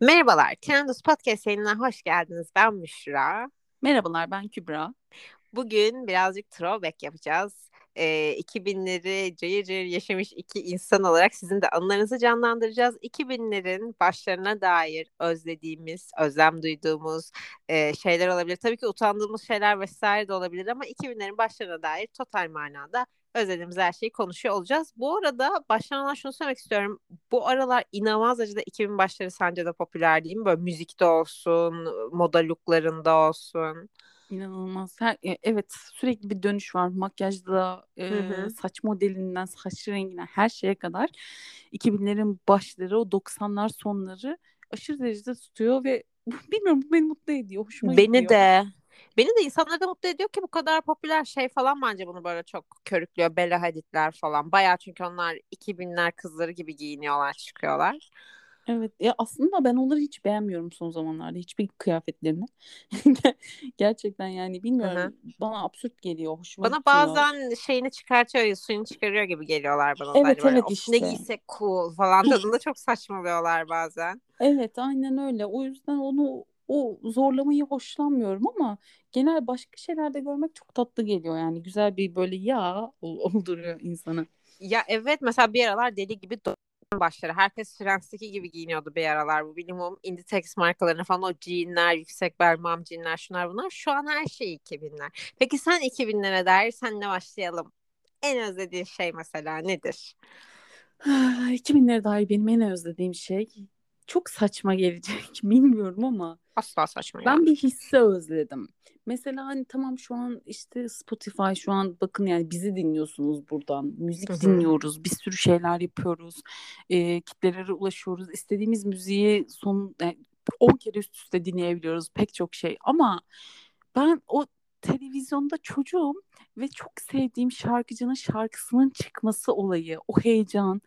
Merhabalar, Trendus Podcast yayınına hoş geldiniz. Ben Müşra. Merhabalar, ben Kübra. Bugün birazcık throwback yapacağız. Ee, 2000'leri cayır cayır yaşamış iki insan olarak sizin de anılarınızı canlandıracağız. 2000'lerin başlarına dair özlediğimiz, özlem duyduğumuz e, şeyler olabilir. Tabii ki utandığımız şeyler vesaire de olabilir ama 2000'lerin başlarına dair total manada özlediğimiz her şeyi konuşuyor olacağız. Bu arada başlamadan şunu söylemek istiyorum. Bu aralar inanılmaz derecede 2000 başları sence de popüler değil mi? Böyle müzikte olsun, moda looklarında olsun. İnanılmaz. Her, e, evet sürekli bir dönüş var. Makyajda, e, hı hı. saç modelinden, saç renginden her şeye kadar 2000'lerin başları, o 90'lar sonları aşırı derecede tutuyor ve bilmiyorum bu beni mutlu ediyor. Hoşuma beni gidiyor. de. Beni de insanları da mutlu ediyor ki bu kadar popüler şey falan bence bunu böyle çok körüklüyor. Bella Hadid'ler falan. Baya çünkü onlar 2000'ler kızları gibi giyiniyorlar, çıkıyorlar. Evet ya aslında ben onları hiç beğenmiyorum son zamanlarda hiçbir kıyafetlerini. Gerçekten yani bilmiyorum Hı-hı. bana absürt geliyor. Hoşuma bana bazen şeyini çıkartıyor, suyunu çıkarıyor gibi geliyorlar bana. Evet evet işte. Ne giysek cool falan tadında çok saçmalıyorlar bazen. Evet aynen öyle. O yüzden onu o zorlamayı hoşlanmıyorum ama genel başka şeylerde görmek çok tatlı geliyor yani güzel bir böyle yağ olduruyor insanı. Ya evet mesela bir aralar deli gibi başları. Herkes Friends'teki gibi giyiniyordu bir aralar. Bu minimum Inditex markalarına falan o jeanler, yüksek bel mam jeanler şunlar bunlar. Şu an her şey 2000'ler. Peki sen 2000'lere dair senle başlayalım. En özlediğin şey mesela nedir? 2000'lere dair benim en özlediğim şey çok saçma gelecek bilmiyorum ama asla saçma. Ben yani. bir hissi özledim. Mesela hani tamam şu an işte Spotify şu an bakın yani bizi dinliyorsunuz buradan. Müzik Hı-hı. dinliyoruz. Bir sürü şeyler yapıyoruz. E, kitlelere ulaşıyoruz. İstediğimiz müziği son yani 10 kere üst üste dinleyebiliyoruz. Pek çok şey ama ben o televizyonda çocuğum ve çok sevdiğim şarkıcının şarkısının çıkması olayı, o heyecan,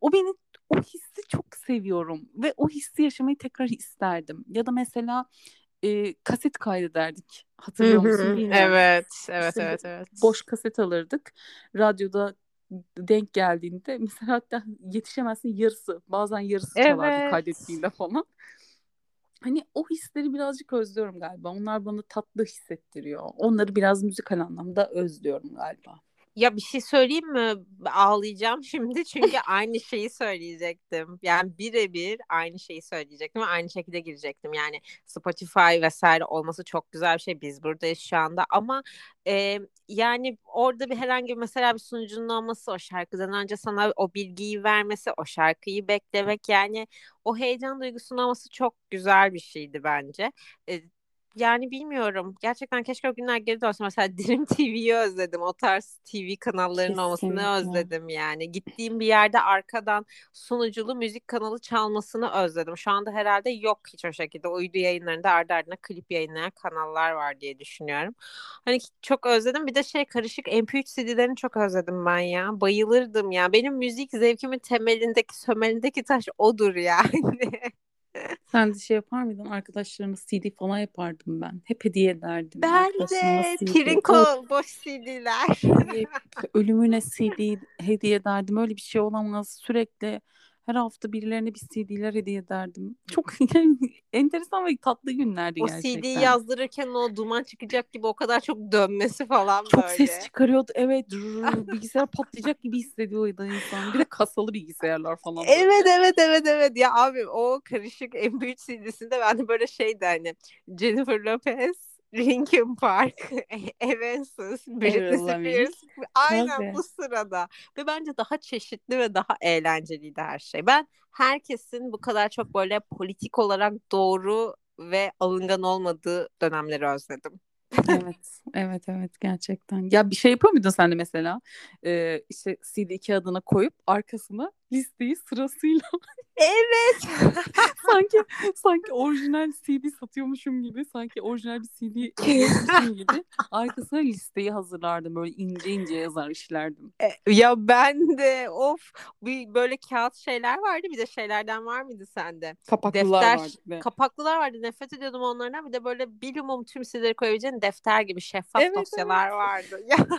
o beni o hissi çok seviyorum ve o hissi yaşamayı tekrar isterdim. Ya da mesela e, kaset kaydederdik. Hatırlıyor musun bilmiyorum. Evet, evet, işte evet, evet. Boş kaset alırdık. Radyoda denk geldiğinde mesela hatta yetişemezsin yarısı bazen yarısı evet. çalardı kaydettiğinde falan. Hani o hisleri birazcık özlüyorum galiba. Onlar bana tatlı hissettiriyor. Onları biraz müzikal anlamda özlüyorum galiba. Ya bir şey söyleyeyim mi? Ağlayacağım şimdi çünkü aynı şeyi söyleyecektim. Yani birebir aynı şeyi söyleyecektim ve aynı şekilde girecektim. Yani Spotify vesaire olması çok güzel bir şey. Biz buradayız şu anda ama e, yani orada bir herhangi bir mesela bir sunucunun olması o şarkıdan önce sana o bilgiyi vermesi, o şarkıyı beklemek yani o heyecan duygusunun olması çok güzel bir şeydi bence. E, yani bilmiyorum. Gerçekten keşke o günler geri dönse. Mesela Dream TV'yi özledim. O tarz TV kanallarının olmasını özledim yani. Gittiğim bir yerde arkadan sunuculu müzik kanalı çalmasını özledim. Şu anda herhalde yok hiç o şekilde. Uydu yayınlarında ardı ardına klip yayınlayan kanallar var diye düşünüyorum. Hani çok özledim. Bir de şey karışık MP3 CD'lerini çok özledim ben ya. Bayılırdım ya. Benim müzik zevkimin temelindeki, sömelindeki taş odur yani. Sen de şey yapar mıydın? Arkadaşlarına CD falan yapardım ben. Hep hediye ederdim. Ben de. Pirinko boş CD'ler. ölümüne CD hediye ederdim. Öyle bir şey olamaz. Sürekli her hafta birilerine bir CD'ler hediye ederdim. Çok enteresan ve tatlı günlerdi o gerçekten. O CD'yi yazdırırken o duman çıkacak gibi o kadar çok dönmesi falan çok böyle. Çok ses çıkarıyordu. Evet. bilgisayar patlayacak gibi hissediyordu insan. Bir de kasalı bilgisayarlar falan. Böyle. Evet evet evet evet. Ya abi o karışık MP3 CD'sinde ben de böyle şeydi hani Jennifer Lopez Linkin Park, Evanescence, Britney Spears. Aynen Tabii. bu sırada. Ve bence daha çeşitli ve daha eğlenceliydi her şey. Ben herkesin bu kadar çok böyle politik olarak doğru ve alıngan olmadığı dönemleri özledim. evet, evet, evet gerçekten. Ya bir şey yapıyor muydun sen de mesela? Ee, işte CD2 adına koyup arkasına listeyi sırasıyla Evet. sanki sanki orijinal CD satıyormuşum gibi, sanki orijinal bir CD alıyormuşum gibi arkasına listeyi hazırlardım. Böyle ince ince yazar işlerdim. E, ya ben de of bir böyle kağıt şeyler vardı. Bir de şeylerden var mıydı sende? Kapaklılar defter, vardı. Be. Kapaklılar vardı. Nefret ediyordum onlardan. Bir de böyle bilumum tüm CD'leri koyabileceğin defter gibi şeffaf evet, dosyalar evet. vardı.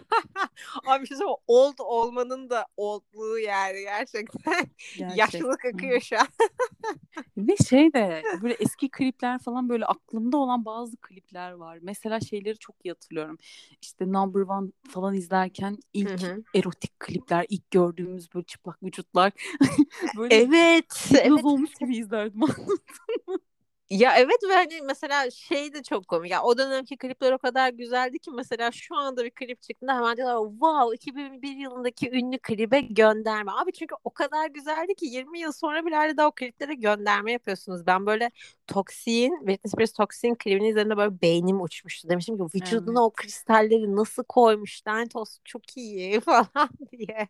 Abi şu şey old olmanın da oldluğu yani gerçekten. gerçekten. Yaşlılık akıyor şu an. Ve şey de böyle eski klipler falan böyle aklımda olan bazı klipler var. Mesela şeyleri çok iyi hatırlıyorum. İşte Number One falan izlerken ilk Hı hı. erotik klipler, ilk gördüğümüz böyle çıplak vücutlar. böyle Evet. hipnoz evet. olmuş gibi izlerdim. Ya evet ve hani mesela şey de çok komik. Ya o dönemki klipler o kadar güzeldi ki mesela şu anda bir klip çıktığında hemen diyorlar wow 2001 yılındaki ünlü klibe gönderme. Abi çünkü o kadar güzeldi ki 20 yıl sonra bile hala daha o kliplere gönderme yapıyorsunuz. Ben böyle Toxic, Britney Spears Toxic'in klibini izlediğimde böyle beynim uçmuştu. Demiştim ki vücuduna o kristalleri nasıl koymuş lanet olsun çok iyi falan diye.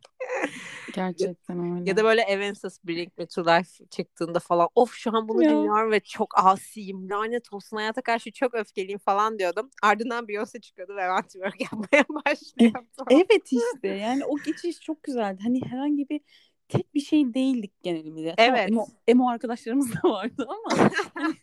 Gerçekten öyle. Ya da böyle Evanescence Bring Me To Life çıktığında falan of şu an bunu Ya. dinliyorum ve çok asiyim lanet olsun hayata karşı çok öfkeliyim falan diyordum. Ardından Beyoncé çıkıyordu ve ben twerk yapmaya başlıyordum. Evet işte yani o geçiş çok güzeldi. Hani herhangi bir tek bir şey değildik genelimize. Tamam, Evet. emo, emo arkadaşlarımız da vardı ama hani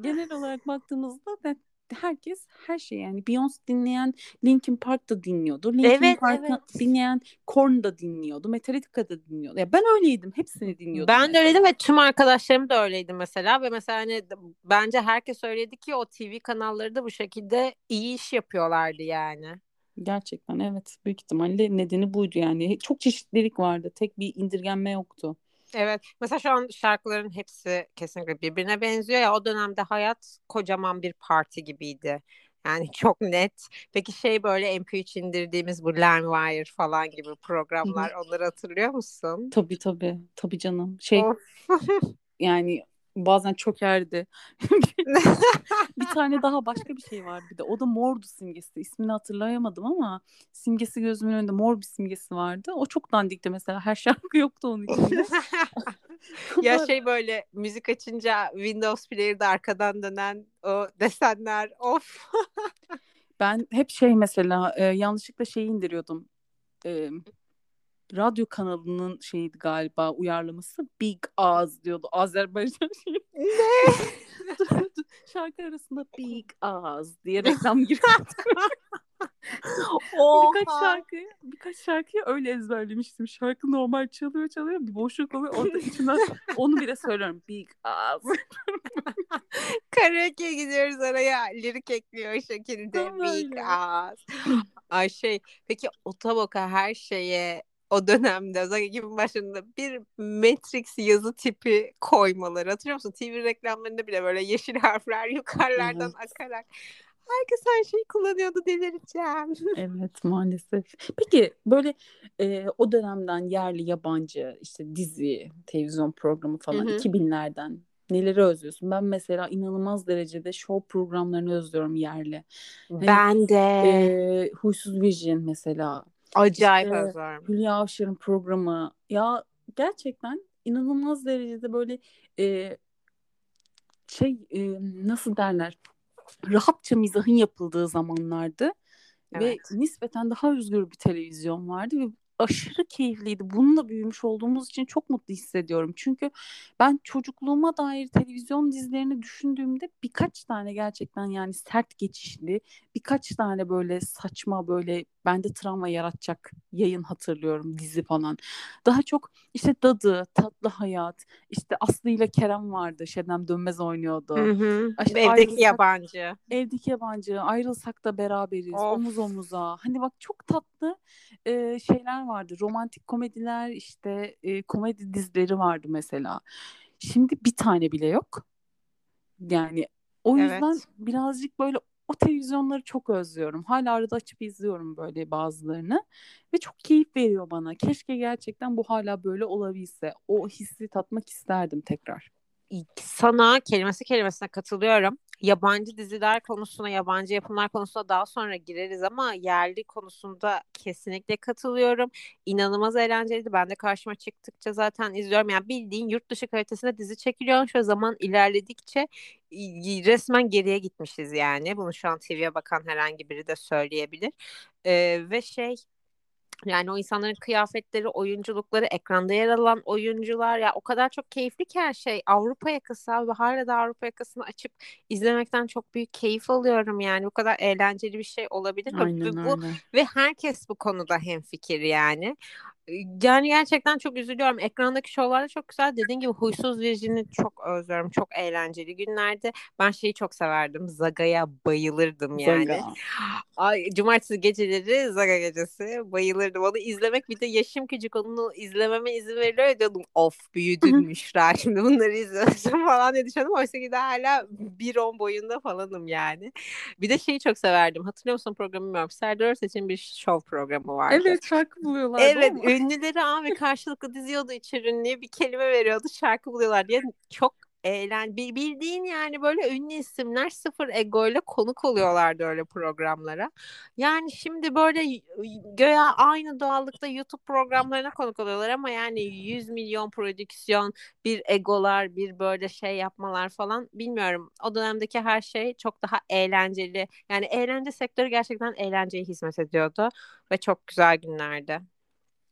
genel olarak baktığımızda da herkes her şey yani Beyoncé dinleyen Linkin Park da dinliyordu. Linkin Evet, Park evet. dinleyen Korn da dinliyordu. Metallica da dinliyordu. Ya ben öyleydim. Hepsini dinliyordum. Ben de öyleydim ve tüm arkadaşlarım da öyleydi mesela ve mesela hani bence herkes öyleydi ki o TV kanalları da bu şekilde iyi iş yapıyorlardı yani. Gerçekten evet. Büyük ihtimalle nedeni buydu yani. Çok çeşitlilik vardı. Tek bir indirgenme yoktu. Evet. Mesela şu an şarkıların hepsi kesinlikle birbirine benziyor ya o dönemde hayat kocaman bir parti gibiydi. Yani çok net. Peki şey böyle MP3 indirdiğimiz bu LimeWire falan gibi programlar onları hatırlıyor musun? Tabii tabii. Tabii canım. Şey yani bazen çökerdi. bir tane daha başka bir şey vardı bir de. O da mordu simgesi. İsmini hatırlayamadım ama simgesi gözümün önünde mor bir simgesi vardı. O çok dandikti mesela. Her şarkı yoktu onun içinde. ya şey böyle müzik açınca Windows Player'da arkadan dönen o desenler of. Ben hep şey mesela e, yanlışlıkla şeyi indiriyordum. E, radyo kanalının şeyiydi galiba uyarlaması Big Ağız diyordu. Azerbaycan şeyi. Ne? Şarkı arasında Big Ağız diye reklam giriyordu. birkaç şarkı birkaç şarkıyı öyle ezberlemiştim. Şarkı normal çalıyor çalıyor bir boşluk oluyor. Orada içinden onu bile söylüyorum. Big Ağız. Karaoke gidiyoruz araya lirik ekliyor o şekilde. Tam Big ass. Ay şey peki Otoboka her şeye o dönemde özellikle 2000 başında bir Matrix yazı tipi koymaları. Hatırlıyor musun? TV reklamlarında bile böyle yeşil harfler yukarılardan Evet. akarak. Herkes her şeyi kullanıyordu delireceğim. Evet maalesef. Peki böyle e, o dönemden yerli yabancı işte dizi, televizyon programı falan Hı hı. 2000'lerden neleri özlüyorsun? Ben mesela inanılmaz derecede show programlarını özlüyorum yerli. Ben de E, Huysuz Vision mesela. Acayip işte özlüyorum. Hülya Avşar'ın programı. Ya gerçekten inanılmaz derecede böyle e, şey e, nasıl derler? Rahatça mizahın yapıldığı zamanlardı. Ve Evet. nispeten daha özgür bir televizyon vardı ve aşırı keyifliydi. Bununla büyümüş olduğumuz için çok mutlu hissediyorum. Çünkü ben çocukluğuma dair televizyon dizilerini düşündüğümde birkaç tane gerçekten yani sert geçişli, birkaç tane böyle saçma böyle bende travma yaratacak yayın hatırlıyorum dizi falan. Daha çok işte Dadı, Tatlı Hayat, işte Aslı ile Kerem vardı. Şebnem Dönmez oynuyordu. Hı hı. İşte Evdeki yabancı. Evdeki yabancı, ayrılsak da beraberiz, Of. omuz omuza. Hani bak çok tatlı e, şeyler vardı. Romantik komediler, işte e, komedi dizileri vardı mesela. Şimdi bir tane bile yok. Yani o Evet. yüzden birazcık böyle o televizyonları çok özlüyorum. Hala arada açıp izliyorum böyle bazılarını ve çok keyif veriyor bana. Keşke gerçekten bu hala böyle olabilse. O hissi tatmak isterdim tekrar. Sana kelimesi kelimesine katılıyorum. Yabancı diziler konusuna, yabancı yapımlar konusuna daha sonra gireriz ama yerli konusunda kesinlikle katılıyorum. İnanılmaz eğlenceliydi. Ben de karşıma çıktıkça zaten izliyorum. Yani bildiğin yurt dışı kalitesinde dizi çekiliyor. Şu zaman ilerledikçe resmen geriye gitmişiz yani. Bunu şu an TV'ye bakan herhangi biri de söyleyebilir. Ee, ve şey yani o insanların kıyafetleri, oyunculukları, ekranda yer alan oyuncular ya o kadar çok keyifli ki her şey. Avrupa yakası abi hala da Avrupa yakasını açıp izlemekten çok büyük keyif alıyorum yani. Bu kadar eğlenceli bir şey olabilir? Aynen Ve bu öyle. ve herkes bu konuda hemfikir yani. Yani gerçekten çok üzülüyorum. Ekrandaki şovlar da çok güzel. Dediğin gibi Huysuz Virgin'i çok özlüyorum. Çok eğlenceli günlerde. Ben şeyi çok severdim. Zaga'ya bayılırdım yani. Zaga. Ay, cumartesi geceleri Zaga gecesi bayılırdım. Onu izlemek bir de yaşım küçük onu izlememe izin veriliyor diyordum. Of büyüdün Müşra şimdi bunları izliyorsun falan diye düşünüyordum. Oysa ki de hala 1.10 boyunda falanım yani. Bir de şeyi çok severdim. Hatırlıyor musun programı bilmiyorum. Serdar Ortaç'ın bir şov programı vardı. Evet şarkı buluyorlardı Evet. Ünlüleri abi karşılıklı diziyordu içeri ünlüye bir kelime veriyordu şarkı buluyorlar diye çok eğlen Bi- bildiğin yani böyle ünlü isimler sıfır ego ile konuk oluyorlardı öyle programlara. Yani şimdi böyle göya aynı doğallıkta YouTube programlarına konuk oluyorlar ama yani 100 milyon prodüksiyon, bir egolar, bir böyle şey yapmalar falan bilmiyorum. O dönemdeki her şey çok daha eğlenceli. Yani eğlence sektörü gerçekten eğlenceye hizmet ediyordu ve çok güzel günlerdi.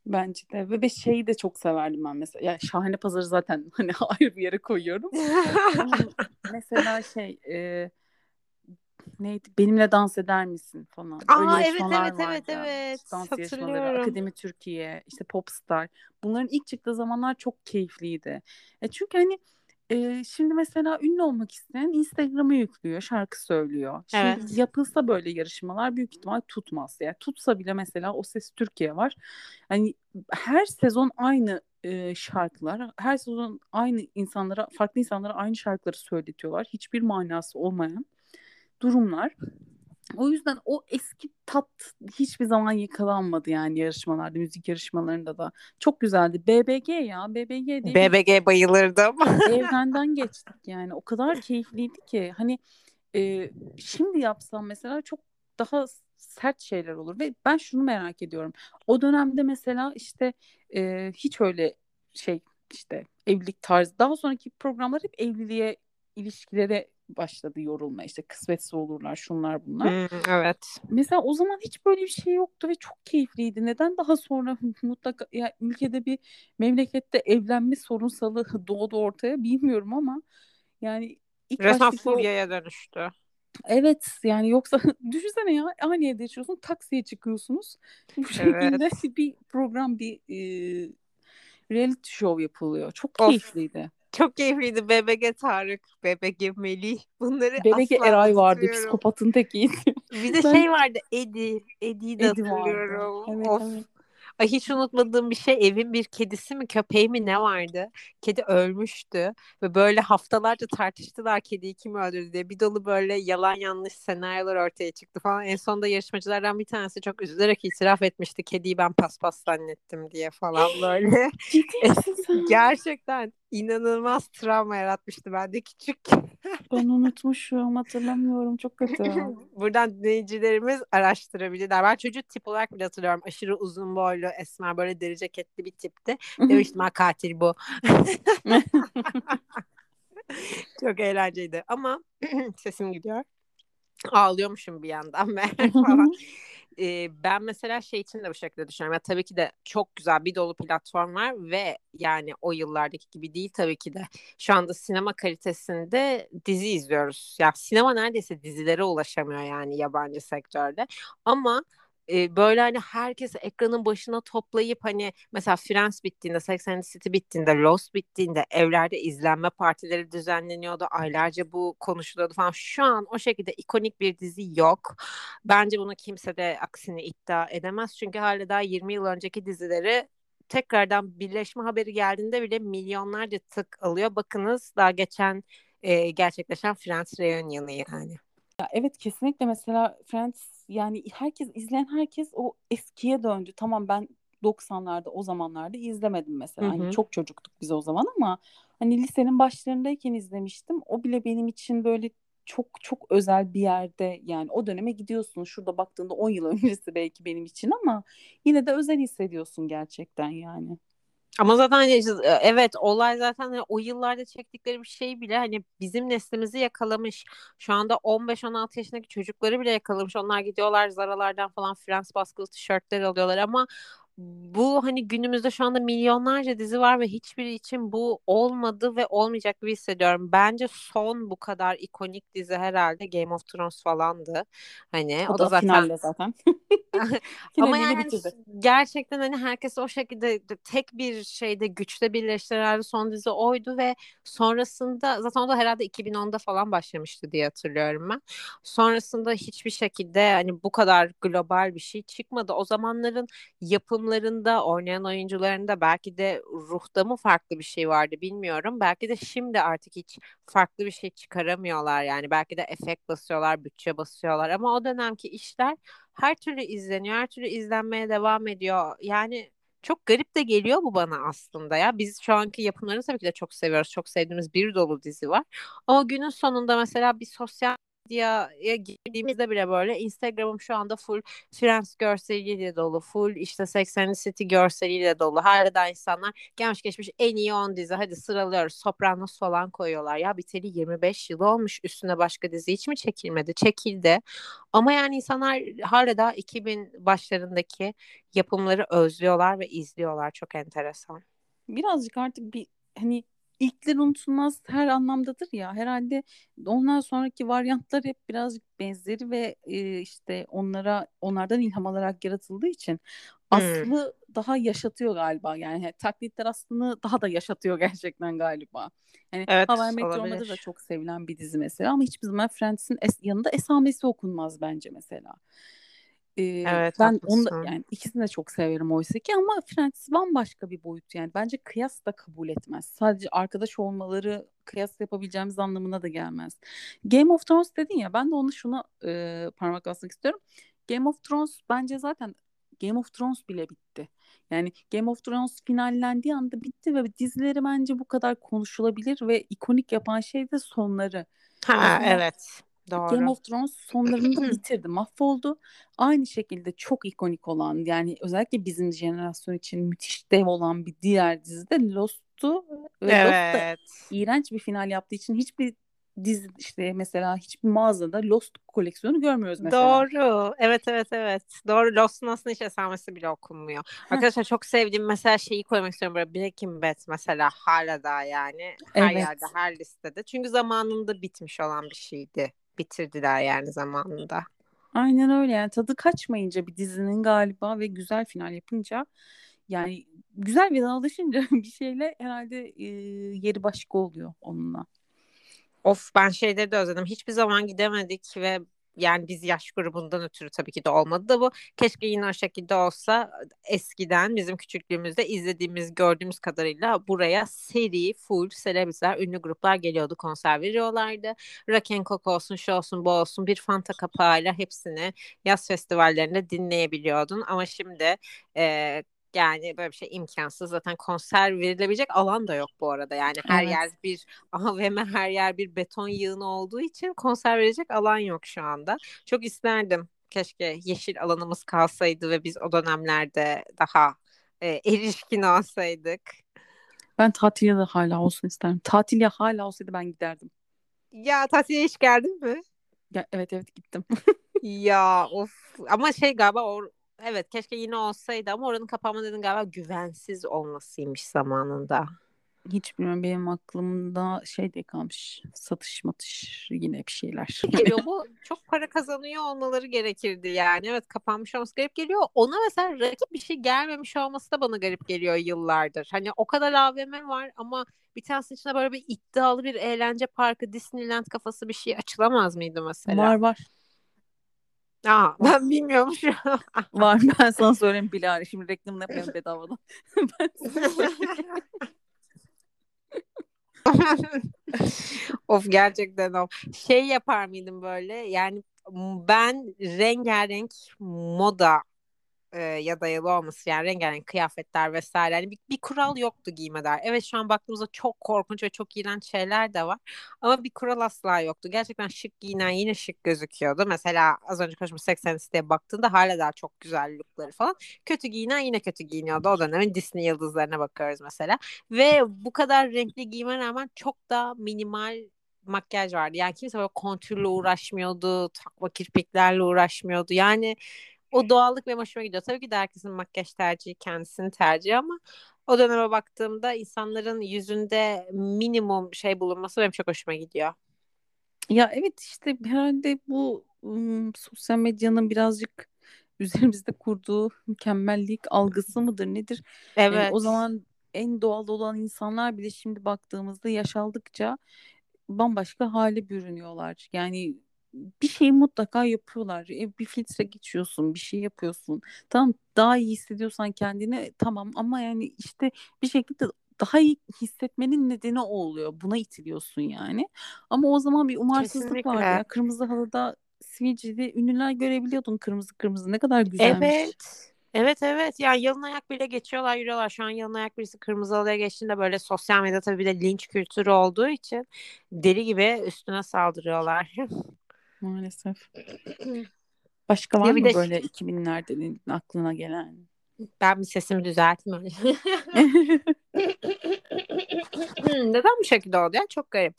Bence de ve, ve şeyi de çok severdim ben mesela. Ya Şahane Pazarı zaten hani ayrı bir yere koyuyorum. Mesela şey e, neydi? Benimle dans eder misin falan. Aa, Öyle evet, evet, evet, evet. Dans yarışmaları, Hatırlıyorum. Akademi Türkiye, işte Popstar. Bunların ilk çıktığı zamanlar çok keyifliydi. E çünkü hani e, şimdi mesela ünlü olmak isteyen Instagram'a yüklüyor, şarkı söylüyor. Şimdi Evet. yapılsa böyle yarışmalar büyük ihtimal tutmaz. Yani tutsa bile mesela O Ses Türkiye var. Hani her sezon aynı e, şarkılar, her sezon aynı insanlara, farklı insanlara aynı şarkıları söyletiyorlar. Hiçbir manası olmayan durumlar. O yüzden o eski tat hiçbir zaman yakalanmadı yani yarışmalarda, müzik yarışmalarında da. Çok güzeldi. BBG ya, BBG diye bir BBG bayılırdım. evrenden geçtik yani. O kadar keyifliydi ki hani e, şimdi yapsam mesela çok daha sert şeyler olur ve ben şunu merak ediyorum. O dönemde mesela işte e, hiç öyle şey işte evlilik tarzı daha sonraki programlar hep evliliğe ilişkilere başladı yorulma işte kısmetse olurlar şunlar bunlar. Hmm, evet. Mesela o zaman hiç böyle bir şey yoktu ve çok keyifliydi. Neden daha sonra mutlaka ya ülkede bir memlekette evlenme sorunsalı doğdu ortaya bilmiyorum ama yani ilk Resmen o furyaya dönüştü. evet yani yoksa düşünsene ya aynı evde yaşıyorsun taksiye çıkıyorsunuz bu şekilde Evet. bir program bir e, reality show yapılıyor. Çok Of. keyifliydi. Çok keyifliydi. BBG Tarık, BBG Melih. Bunları asla Eray vardı psikopatın tekiydi. Bir de Ben- şey vardı Edi. Edi'yi de Eddie vardı. hatırlıyorum. Evet, of. evet. Ay hiç unutmadığım bir şey evin bir kedisi mi köpeği mi ne vardı? Kedi ölmüştü ve böyle haftalarca tartıştılar kediyi kim öldürdü diye. Bir dolu böyle yalan yanlış senaryolar ortaya çıktı falan. En sonunda yarışmacılardan bir tanesi çok üzülerek itiraf etmişti. Kediyi ben paspas zannettim diye falan böyle. Gerçekten inanılmaz travma yaratmıştı bende küçük. Ben unutmuşum hatırlamıyorum çok kötü. Buradan dinleyicilerimiz araştırabilirler. Ben çocuğu tip olarak bile hatırlıyorum. Aşırı uzun boylu, esmer, böyle deri ceketli bir tipti. Demiştim ha katil bu. Çok eğlenceliydi ama sesim gidiyor. Ağlıyormuşum bir yandan ben falan. Ee, ben mesela şey için de bu şekilde düşünüyorum. Ya tabii ki de çok güzel bir dolu platform var ve yani o yıllardaki gibi değil tabii ki de. Şu anda sinema kalitesinde dizi izliyoruz. Ya sinema neredeyse dizilere ulaşamıyor yani yabancı sektörde. Ama böyle hani herkesi ekranın başına toplayıp hani mesela Friends bittiğinde, Sex and City bittiğinde, Lost bittiğinde evlerde izlenme partileri düzenleniyordu. Aylarca bu konuşuluyordu falan. Şu an o şekilde ikonik bir dizi yok. Bence bunu kimse de aksini iddia edemez. Çünkü hala daha 20 yıl önceki dizileri tekrardan birleşme haberi geldiğinde bile milyonlarca tık alıyor. Bakınız daha geçen e, gerçekleşen Friends Reunion'ı yani. Ya evet kesinlikle mesela Friends yani herkes izleyen herkes o eskiye döndü. Tamam ben 90'larda o zamanlarda izlemedim mesela. Hı Hani hı. çok çocuktuk biz o zaman ama hani lisenin başlarındayken izlemiştim. O bile benim için böyle çok çok özel bir yerde yani o döneme gidiyorsun. Şurada baktığında 10 yıl öncesi belki benim için ama yine de özel hissediyorsun gerçekten yani. Ama zaten hani, evet olay zaten hani o yıllarda çektikleri bir şey bile hani bizim neslimizi yakalamış. Şu anda 15-16 yaşındaki çocukları bile yakalamış. Onlar gidiyorlar Zara'lardan falan Frans baskılı tişörtler alıyorlar ama bu hani günümüzde şu anda milyonlarca dizi var ve hiçbiri için bu olmadı ve olmayacak gibi hissediyorum. Bence son bu kadar ikonik dizi herhalde Game of Thrones falandı. Hani O o da da zaten zaten. Ama yani hani gerçekten hani herkes o şekilde tek bir şeyde güçte birleştiren son dizi oydu ve sonrasında zaten o da herhalde 2010'da falan başlamıştı diye hatırlıyorum ben. Sonrasında hiçbir şekilde hani bu kadar global bir şey çıkmadı. O zamanların yapımlarında oynayan oyuncularında belki de ruhta mı farklı bir şey vardı bilmiyorum. Belki de şimdi artık hiç farklı bir şey çıkaramıyorlar yani. Belki de efekt basıyorlar, bütçe basıyorlar ama o dönemki işler her türlü izleniyor, her türlü izlenmeye devam ediyor. Yani çok garip de geliyor bu bana aslında ya. Biz şu anki yapımlarını tabii ki de çok seviyoruz. Çok sevdiğimiz bir dolu dizi var. Ama günün sonunda mesela bir sosyal medyaya girdiğimizde bile böyle Instagram'ım şu anda full Friends görseliyle dolu. Full işte 80 City görseliyle dolu. Hala insanlar gelmiş geçmiş en iyi 10 dizi hadi sıralıyoruz. Sopranos falan koyuyorlar. Ya biteli 25 yıl olmuş. Üstüne başka dizi hiç mi çekilmedi? Çekildi. Ama yani insanlar hala da 2000 başlarındaki yapımları özlüyorlar ve izliyorlar. Çok enteresan. Birazcık artık bir hani ilkler unutulmaz her anlamdadır ya. Herhalde ondan sonraki varyantlar hep birazcık benzeri ve e, işte onlara onlardan ilham alarak yaratıldığı için hmm. aslı daha yaşatıyor galiba. Yani taklitler aslında daha da yaşatıyor gerçekten galiba. Yani evet, Hawaii Meteor'da da çok sevilen bir dizi mesela ama hiçbir zaman Friends'in es- yanında esamesi okunmaz bence mesela. Ee, evet, ben haklısın. onu yani ikisini de çok severim oysa ki ama Friends bambaşka bir boyut yani. Bence kıyas da kabul etmez. Sadece arkadaş olmaları kıyas yapabileceğimiz anlamına da gelmez. Game of Thrones dedin ya ben de onu şuna e, parmak basmak istiyorum. Game of Thrones bence zaten Game of Thrones bile bitti. Yani Game of Thrones finallendiği anda bitti ve dizileri bence bu kadar konuşulabilir ve ikonik yapan şey de sonları. Ha evet. Doğru. Game of Thrones sonlarını da bitirdi, mahvoldu. Aynı şekilde çok ikonik olan yani özellikle bizim jenerasyon için müthiş dev olan bir diğer dizi de Lost'tu. Ve evet. Lost da iğrenç bir final yaptığı için hiçbir dizi işte mesela hiçbir mağazada Lost koleksiyonu görmüyoruz mesela. Doğru. Evet evet evet. Doğru. Lost'un aslında hiç esamesi bile okunmuyor. Arkadaşlar çok sevdiğim mesela şeyi koymak istiyorum böyle Breaking Bad mesela hala da yani her evet. yerde her listede. Çünkü zamanında bitmiş olan bir şeydi bitirdiler yani zamanında. Aynen öyle yani tadı kaçmayınca bir dizinin galiba ve güzel final yapınca yani güzel vedalaşınca bir şeyle herhalde e, yeri başka oluyor onunla. Of ben şeyleri de özledim. Hiçbir zaman gidemedik ve yani biz yaş grubundan ötürü tabii ki de olmadı da bu. Keşke yine o şekilde olsa eskiden bizim küçüklüğümüzde izlediğimiz gördüğümüz kadarıyla buraya seri full selebritler ünlü gruplar geliyordu konser veriyorlardı. Rock and Coke olsun şu olsun bu olsun bir Fanta kapağıyla hepsini yaz festivallerinde dinleyebiliyordun ama şimdi e, yani böyle bir şey imkansız. Zaten konser verilebilecek alan da yok bu arada. Yani her evet. yer bir AVM, her yer bir beton yığını olduğu için konser verecek alan yok şu anda. Çok isterdim. Keşke yeşil alanımız kalsaydı ve biz o dönemlerde daha e, erişkin olsaydık. Ben tatil ya da hala olsun isterim. Tatil ya hala olsaydı ben giderdim. Ya tatile hiç geldin mi? Ya, evet evet gittim. ya of ama şey galiba o evet keşke yine olsaydı ama oranın kapanma nedeni galiba güvensiz olmasıymış zamanında. Hiç bilmiyorum benim aklımda şey de kalmış satış matış yine bir şeyler. Geliyor bu çok para kazanıyor olmaları gerekirdi yani evet kapanmış olması garip geliyor. Ona mesela rakip bir şey gelmemiş olması da bana garip geliyor yıllardır. Hani o kadar AVM var ama bir tanesinin içinde böyle bir iddialı bir eğlence parkı Disneyland kafası bir şey açılamaz mıydı mesela? Var var. Aa, ben bilmiyorum şu an. Var ben sana söyleyeyim Bilal. Şimdi reklamını yapayım bedavadan. of gerçekten o. Şey yapar mıydım böyle yani ben rengarenk moda e, ya dayalı olması yani rengarenk kıyafetler vesaire. Yani bir, bir kural yoktu giymeder. Evet şu an baktığımızda çok korkunç ve çok iğrenç şeyler de var. Ama bir kural asla yoktu. Gerçekten şık giyinen yine şık gözüküyordu. Mesela az önce konuşmuş 80 diye baktığında hala daha çok güzel lookları falan. Kötü giyinen yine kötü giyiniyordu. O dönemin Disney yıldızlarına bakıyoruz mesela. Ve bu kadar renkli giyime rağmen çok da minimal makyaj vardı. Yani kimse böyle kontürle uğraşmıyordu, takma kirpiklerle uğraşmıyordu. Yani o doğallık ve hoşuma gidiyor. Tabii ki de herkesin makyaj tercihi kendisinin tercihi ama o döneme baktığımda insanların yüzünde minimum şey bulunması benim çok hoşuma gidiyor. Ya evet işte herhalde bu ım, sosyal medyanın birazcık üzerimizde kurduğu mükemmellik algısı mıdır nedir? Evet. Yani o zaman en doğal olan insanlar bile şimdi baktığımızda yaşaldıkça bambaşka hale bürünüyorlar. Yani bir şeyi mutlaka yapıyorlar. E, bir filtre geçiyorsun, bir şey yapıyorsun. Tamam daha iyi hissediyorsan kendini tamam ama yani işte bir şekilde daha iyi hissetmenin nedeni o oluyor. Buna itiliyorsun yani. Ama o zaman bir umarsızlık Kesinlikle. vardı ya. Kırmızı halıda sivilceli ünlüler görebiliyordun kırmızı kırmızı. Ne kadar güzelmiş. Evet. Evet evet yani yalın ayak bile geçiyorlar yürüyorlar. Şu an yalın ayak birisi kırmızı halıya geçtiğinde böyle sosyal medya tabii bir de linç kültürü olduğu için deli gibi üstüne saldırıyorlar. Maalesef. Başka var Ya mı de- böyle 2000'lerde aklına gelen? Ben bir sesimi düzelteyim önce. Neden bu şekilde oldu ya? Çok garip.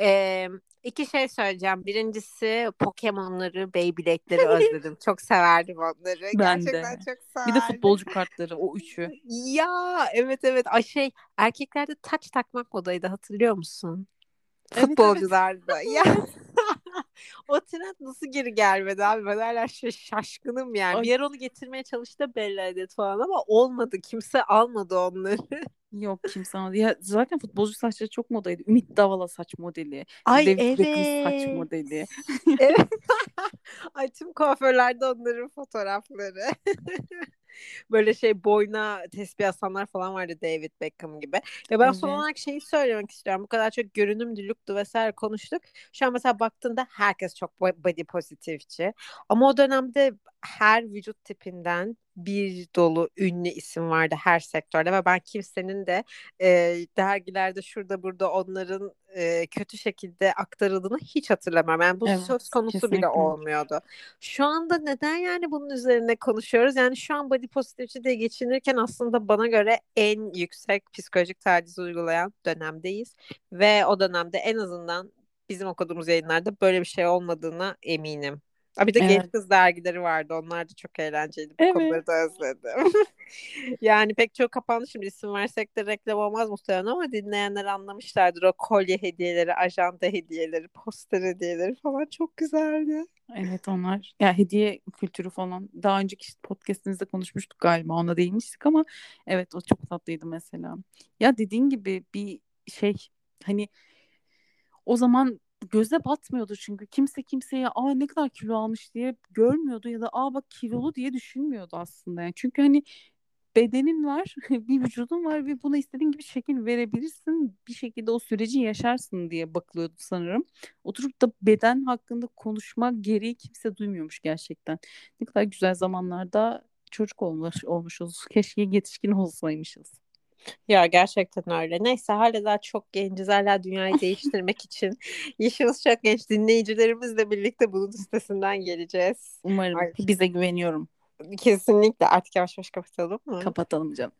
Ee, iki şey söyleyeceğim. Birincisi Pokemon'ları, Beyblade'leri özledim. Çok severdim onları. Ben de. Gerçekten çok severdim. bir de futbolcu kartları o üçü. Ya evet evet. Ay şey erkeklerde taç takmak modaydı hatırlıyor musun? Evet, Futbolcularda. Ya o trend nasıl geri gelmedi abi? Ben hala şaşkınım yani. Ay. Bir yer onu getirmeye çalıştı Bella Hadid falan ama olmadı. Kimse almadı onları. Yok kimse almadı. Ya zaten futbolcu saçları çok modaydı. Ümit Davala saç modeli. Ay David Beckham evet. saç modeli. Evet. Ay tüm kuaförlerde onların fotoğrafları. Böyle şey boyuna tesbih asanlar falan vardı David Beckham gibi. Ya ben son Evet. olarak şeyi söylemek istiyorum. Bu kadar çok görünümdü, looktu vesaire konuştuk. Şu an mesela baktığında herkes çok bo- body pozitifçi. Ama o dönemde her vücut tipinden bir dolu ünlü isim vardı her sektörde ve ben kimsenin de e, dergilerde şurada burada onların e, kötü şekilde aktarıldığını hiç hatırlamam. Yani bu Evet, söz konusu bile kesinlikle. olmuyordu. Şu anda neden yani bunun üzerine konuşuyoruz? Yani şu an body positivity diye geçinirken aslında bana göre en yüksek psikolojik taciz uygulayan dönemdeyiz. Ve o dönemde en azından bizim okuduğumuz yayınlarda böyle bir şey olmadığına eminim. Ha, bir de genç Evet. kız dergileri vardı. Onlar da çok eğlenceliydi. Bu Evet. konuları da özledim. Yani pek çok kapandı şimdi isim versek de reklam olmaz muhtemelen ama dinleyenler anlamışlardır. O kolye hediyeleri, ajanda hediyeleri, poster hediyeleri falan çok güzeldi. Evet onlar. Ya hediye kültürü falan. Daha önceki işte podcastimizde konuşmuştuk galiba. Ona değinmiştik ama evet o çok tatlıydı mesela. Ya dediğin gibi bir şey hani o zaman göze batmıyordu çünkü kimse kimseye aa ne kadar kilo almış diye görmüyordu ya da aa bak kilolu diye düşünmüyordu aslında. Yani çünkü hani bedenin var, bir vücudun var ve buna istediğin gibi şekil verebilirsin. Bir şekilde o süreci yaşarsın diye bakılıyordu sanırım. Oturup da beden hakkında konuşma gereği kimse duymuyormuş gerçekten. Ne kadar güzel zamanlarda çocuk olmuş, olmuşuz. Keşke yetişkin olsaymışız. Ya gerçekten öyle. Neyse hala daha çok genciz. Hala dünyayı değiştirmek için yaşımız çok genç. Dinleyicilerimizle birlikte bunun üstesinden geleceğiz. Umarım. Ay. Bize güveniyorum. Kesinlikle. Artık yavaş yavaş kapatalım mı? Kapatalım canım.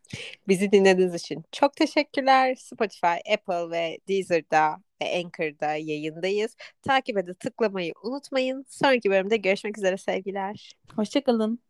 Bizi dinlediğiniz için çok teşekkürler. Spotify, Apple ve Deezer'da ve Anchor'da yayındayız. Takip edip tıklamayı unutmayın. Sonraki bölümde görüşmek üzere sevgiler. Hoşçakalın.